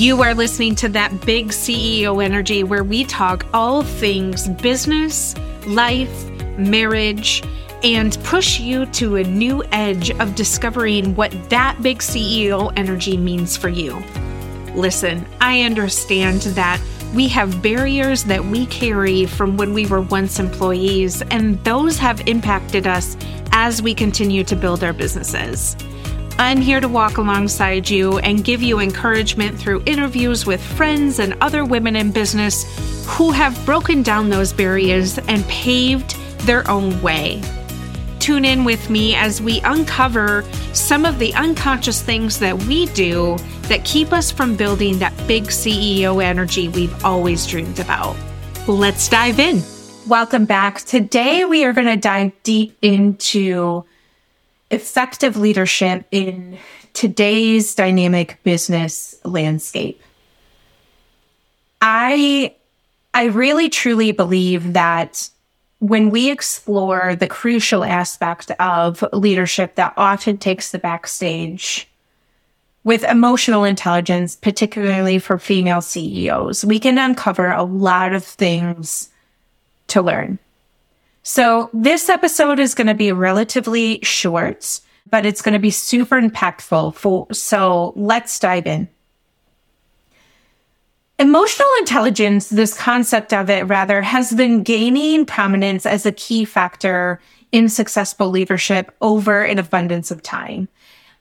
You are listening to that big CEO energy where we talk all things business, life, marriage, and push you to a new edge of discovering what that big CEO energy means for you. Listen, I understand that we have barriers that we carry from when we were once employees, and those have impacted us as we continue to build our businesses. I'm here to walk alongside you and give you encouragement through interviews with friends and other women in business who have broken down those barriers and paved their own way. Tune in with me as we uncover some of the unconscious things that we do that keep us from building that big CEO energy we've always dreamed about. Let's dive in. Welcome back. Today, we are going to dive deep into effective leadership in today's dynamic business landscape. I I really truly believe that when we explore the crucial aspect of leadership that often takes the backstage with emotional intelligence, particularly for female CEOs, we can uncover a lot of things to learn. So this episode is going to be relatively short, but it's going to be super impactful. For, so let's dive in. Emotional intelligence, this concept of it rather, has been gaining prominence as a key factor in successful leadership over an abundance of time.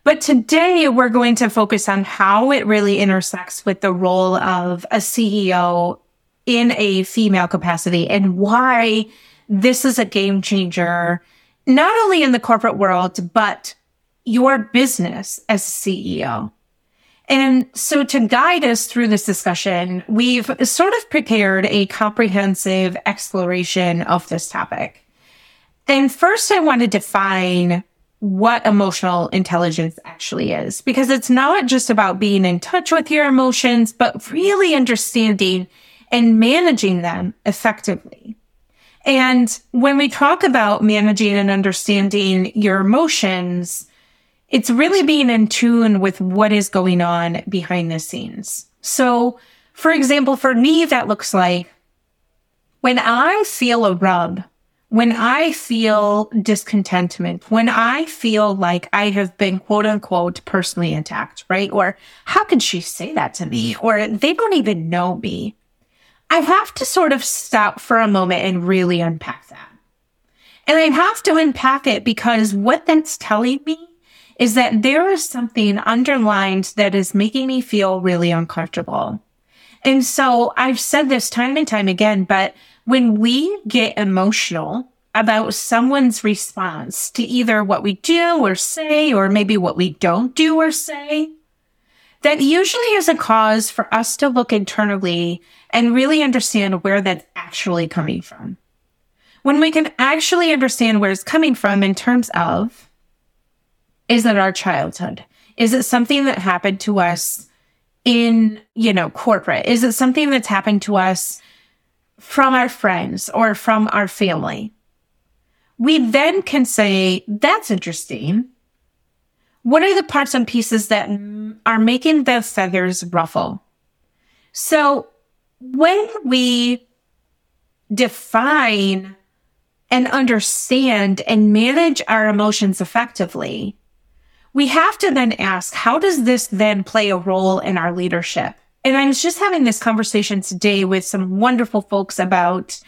But today we're going to focus on how it really intersects with the role of a CEO in a female capacity and why this is a game changer, not only in the corporate world, but your business as CEO. And so to guide us through this discussion, we've sort of prepared a comprehensive exploration of this topic. And first, I want to define what emotional intelligence actually is, because it's not just about being in touch with your emotions, but really understanding and managing them effectively. And when we talk about managing and understanding your emotions, it's really being in tune with what is going on behind the scenes. So, for example, for me, that looks like when I feel a rub, when I feel discontentment, when I feel like I have been quote unquote personally attacked, right? Or how can she say that to me? Or they don't even know me. I have to sort of stop for a moment and really unpack that. And I have to unpack it because what that's telling me is that there is something underlined that is making me feel really uncomfortable. And so I've said this time and time again, but when we get emotional about someone's response to either what we do or say, or maybe what we don't do or say, that usually is a cause for us to look internally and really understand where that's actually coming from. When we can actually understand where it's coming from in terms of, is it our childhood? Is it something that happened to us in, you know, corporate? Is it something that's happened to us from our friends or from our family? We then can say, that's interesting. What are the parts and pieces that are making the feathers ruffle? So when we define and understand and manage our emotions effectively, we have to then ask, how does this then play a role in our leadership? And I was just having this conversation today with some wonderful folks about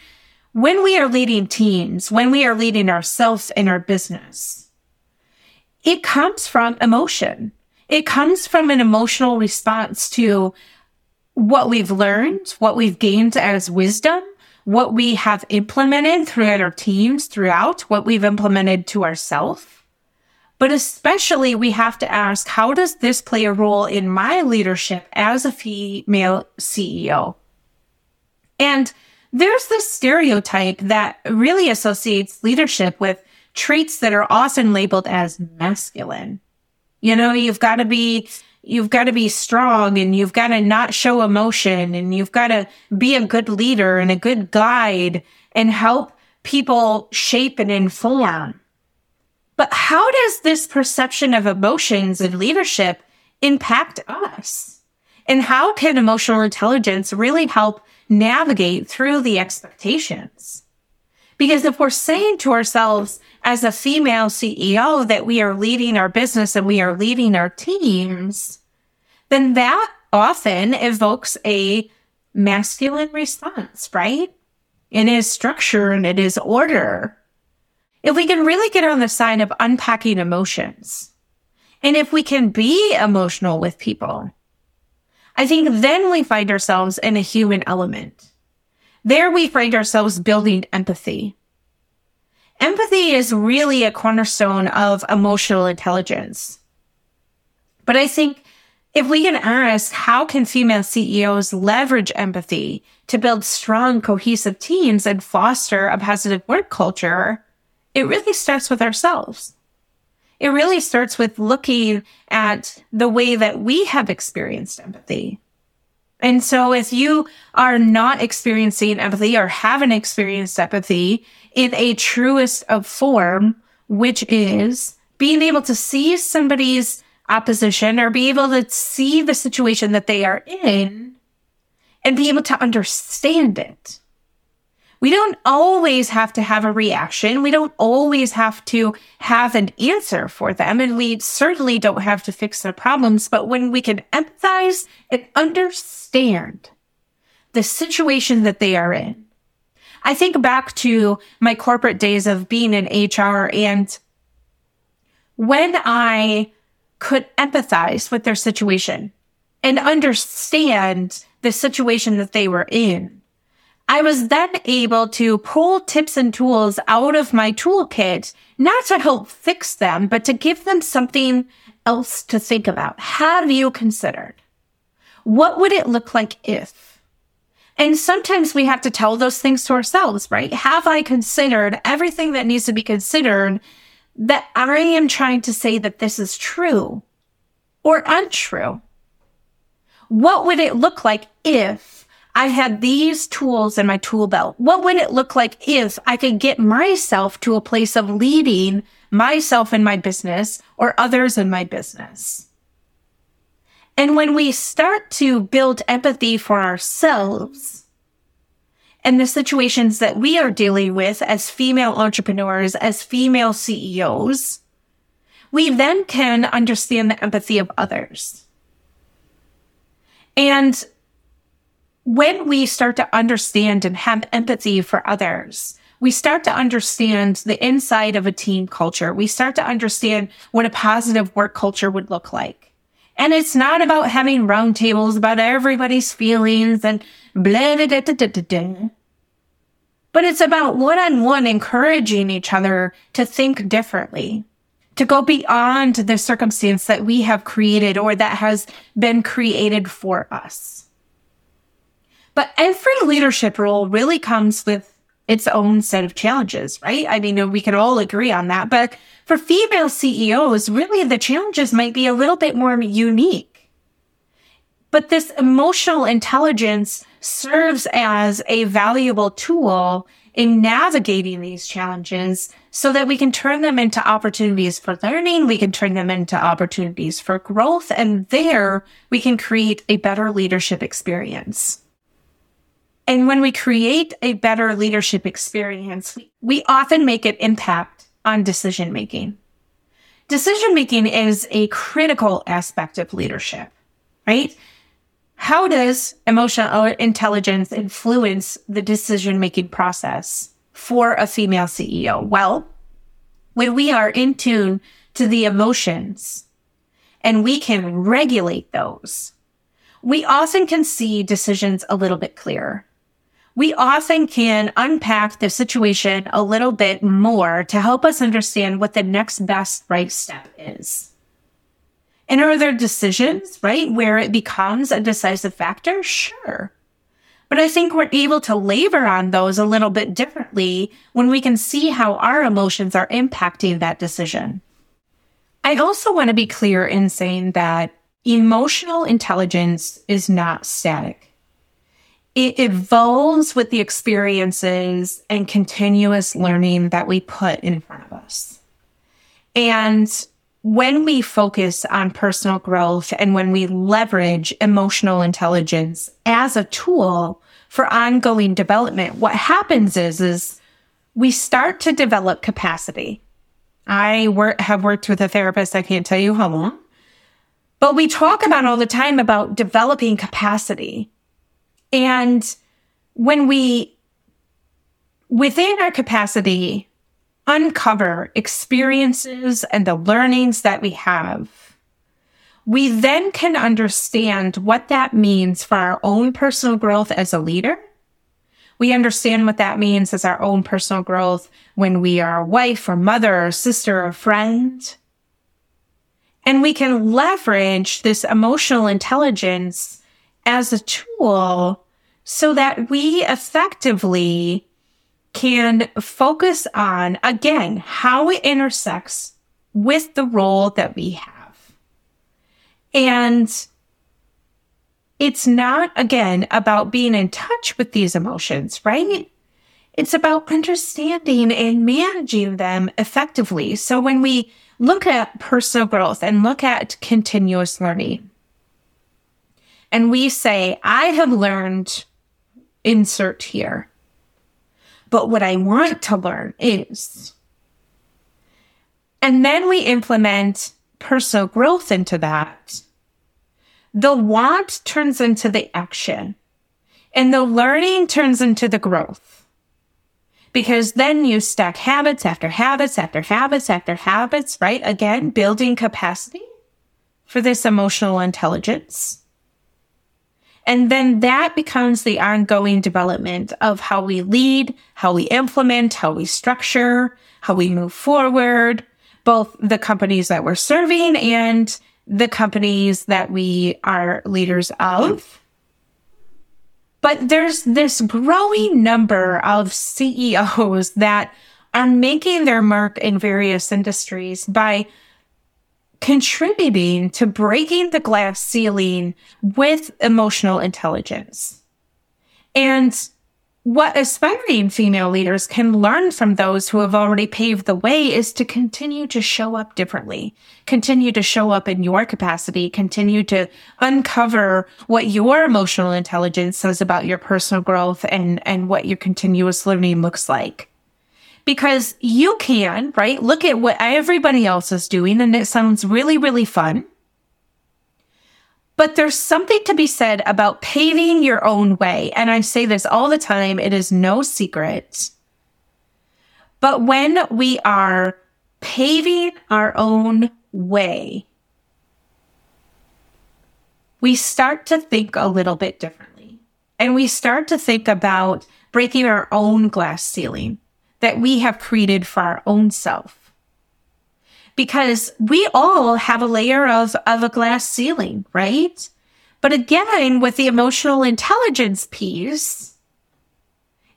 when we are leading teams, when we are leading ourselves in our business, it comes from emotion. It comes from an emotional response to what we've learned, what we've gained as wisdom, what we have implemented throughout our teams throughout, what we've implemented to ourselves. But especially we have to ask, how does this play a role in my leadership as a female CEO? And there's this stereotype that really associates leadership with traits that are often labeled as masculine. You know, you've got to be you've got to be strong and you've got to not show emotion and you've got to be a good leader and a good guide and help people shape and inform. But how does this perception of emotions and leadership impact us? And how can emotional intelligence really help navigate through the expectations? Because if we're saying to ourselves as a female CEO that we are leading our business and we are leading our teams, then that often evokes a masculine response, right? It is structure and it is order. If we can really get on the side of unpacking emotions, and if we can be emotional with people, I think then we find ourselves in a human element. There we find ourselves building empathy. Empathy is really a cornerstone of emotional intelligence. But I think if we can ask, how can female CEOs leverage empathy to build strong, cohesive teams and foster a positive work culture? It really starts with ourselves. It really starts with looking at the way that we have experienced empathy. And so if you are not experiencing empathy or haven't experienced empathy in a truest of form, which is being able to see somebody's opposition or be able to see the situation that they are in and be able to understand it we don't always have to have a reaction. We don't always have to have an answer for them. And we certainly don't have to fix their problems. But when we can empathize and understand the situation that they are in, I think back to my corporate days of being in HR and when I could empathize with their situation and understand the situation that they were in I was then able to pull tips and tools out of my toolkit, not to help fix them, but to give them something else to think about. Have you considered? What would it look like if? And sometimes we have to tell those things to ourselves, right? Have I considered everything that needs to be considered that I am trying to say that this is true or untrue? What would it look like if I had these tools in my tool belt. What would it look like if I could get myself to a place of leading myself in my business or others in my business? And when we start to build empathy for ourselves and the situations that we are dealing with as female entrepreneurs, as female CEOs, we then can understand the empathy of others. And when we start to understand and have empathy for others, we start to understand the inside of a team culture. We start to understand what a positive work culture would look like. And it's not about having roundtables about everybody's feelings and blah, da, da, da, da, da. But it's about one on one encouraging each other to think differently, to go beyond the circumstance that we have created or that has been created for us. But every leadership role really comes with its own set of challenges, right? I mean, we can all agree on that. But for female CEOs, really the challenges might be a little bit more unique. But this emotional intelligence serves as a valuable tool in navigating these challenges so that we can turn them into opportunities for learning. We can turn them into opportunities for growth. And there we can create a better leadership experience. And when we create a better leadership experience, we often make an impact on decision making. Decision making is a critical aspect of leadership, right? How does emotional intelligence influence the decision making process for a female CEO? Well, when we are in tune to the emotions and we can regulate those, we often can see decisions a little bit clearer we often can unpack the situation a little bit more to help us understand what the next best right step is. And are there decisions, right, where it becomes a decisive factor? Sure. But I think we're able to labor on those a little bit differently when we can see how our emotions are impacting that decision. I also want to be clear in saying that emotional intelligence is not static it evolves with the experiences and continuous learning that we put in front of us. And when we focus on personal growth and when we leverage emotional intelligence as a tool for ongoing development, what happens is, is we start to develop capacity. I work, have worked with a therapist. I can't tell you how long, but we talk about all the time about developing capacity. And when we, within our capacity, uncover experiences and the learnings that we have, we then can understand what that means for our own personal growth as a leader. We understand what that means as our own personal growth when we are a wife or mother or sister or friend. And we can leverage this emotional intelligence as a tool so that we effectively can focus on, again, how it intersects with the role that we have. And it's not, again, about being in touch with these emotions, right? It's about understanding and managing them effectively. So when we look at personal growth and look at continuous learning, and we say, I have learned, insert here. But what I want to learn is. And then we implement personal growth into that. The want turns into the action and the learning turns into the growth. Because then you stack habits after habits after habits after habits, right? Again, building capacity for this emotional intelligence. And then that becomes the ongoing development of how we lead, how we implement, how we structure, how we move forward, both the companies that we're serving and the companies that we are leaders of. But there's this growing number of CEOs that are making their mark in various industries by contributing to breaking the glass ceiling with emotional intelligence. And what aspiring female leaders can learn from those who have already paved the way is to continue to show up differently, continue to show up in your capacity, continue to uncover what your emotional intelligence says about your personal growth and, and what your continuous learning looks like because you can, right? Look at what everybody else is doing and it sounds really, really fun. But there's something to be said about paving your own way. And I say this all the time. It is no secret. But when we are paving our own way, we start to think a little bit differently and we start to think about breaking our own glass ceiling that we have created for our own self. Because we all have a layer of, of a glass ceiling, right? But again, with the emotional intelligence piece,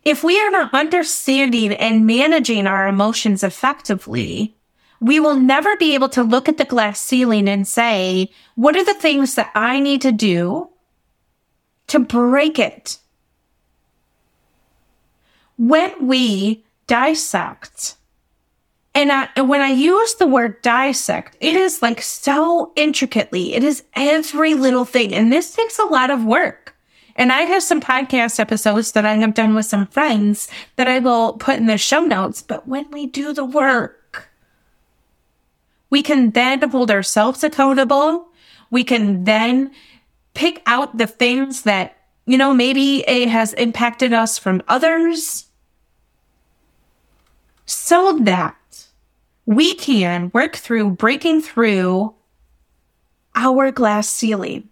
if we are not understanding and managing our emotions effectively, we will never be able to look at the glass ceiling and say, what are the things that I need to do to break it? When we dissect. And I, when I use the word dissect, it is like so intricately. It is every little thing. And this takes a lot of work. And I have some podcast episodes that I have done with some friends that I will put in the show notes. But when we do the work, we can then hold ourselves accountable. We can then pick out the things that, you know, maybe it has impacted us from others so that we can work through breaking through our glass ceiling.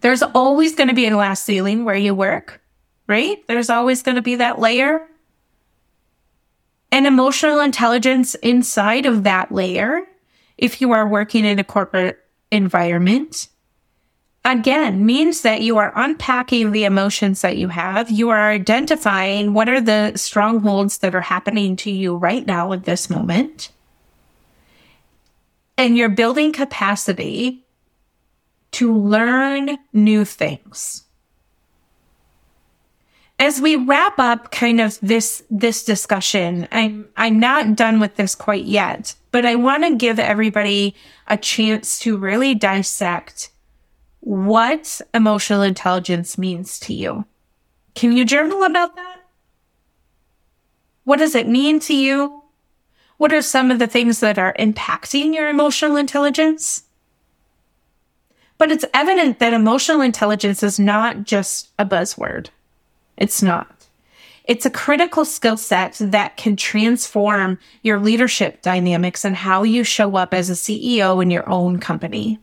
There's always going to be a glass ceiling where you work, right? There's always going to be that layer. And emotional intelligence inside of that layer, if you are working in a corporate environment, again means that you are unpacking the emotions that you have. You are identifying what are the strongholds that are happening to you right now at this moment. And you're building capacity to learn new things. as we wrap up kind of this this discussion, I'm I'm not done with this quite yet, but I want to give everybody a chance to really dissect what emotional intelligence means to you. Can you journal about that? What does it mean to you? What are some of the things that are impacting your emotional intelligence? But it's evident that emotional intelligence is not just a buzzword. It's not. It's a critical skill set that can transform your leadership dynamics and how you show up as a CEO in your own company.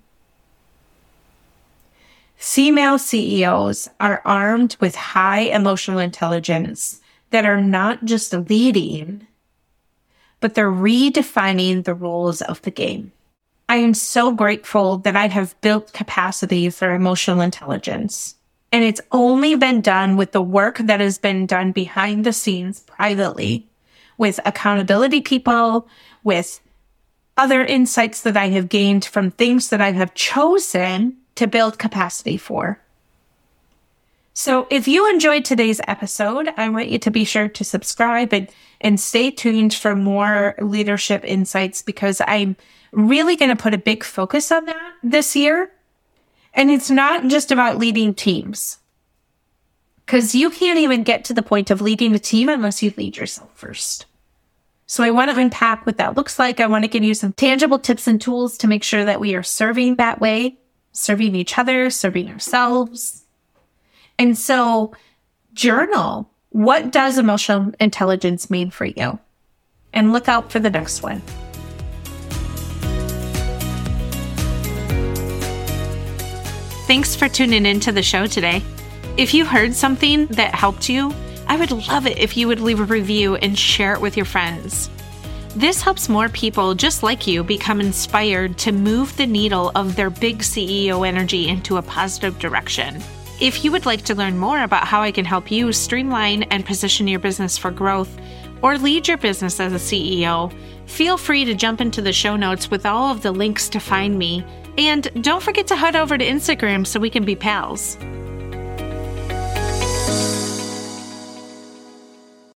Female CEOs are armed with high emotional intelligence that are not just leading, but they're redefining the rules of the game. I am so grateful that I have built capacity for emotional intelligence. And it's only been done with the work that has been done behind the scenes privately with accountability people, with other insights that I have gained from things that I have chosen to build capacity for. So if you enjoyed today's episode, I want you to be sure to subscribe and, and stay tuned for more leadership insights because I'm really going to put a big focus on that this year. And it's not just about leading teams because you can't even get to the point of leading a team unless you lead yourself first. So I want to unpack what that looks like. I want to give you some tangible tips and tools to make sure that we are serving that way, serving each other, serving ourselves and so journal. What does emotional intelligence mean for you? And look out for the next one. Thanks for tuning in to the show today. If you heard something that helped you, I would love it if you would leave a review and share it with your friends. This helps more people just like you become inspired to move the needle of their big CEO energy into a positive direction. If you would like to learn more about how I can help you streamline and position your business for growth or lead your business as a CEO, feel free to jump into the show notes with all of the links to find me. And don't forget to head over to Instagram so we can be pals.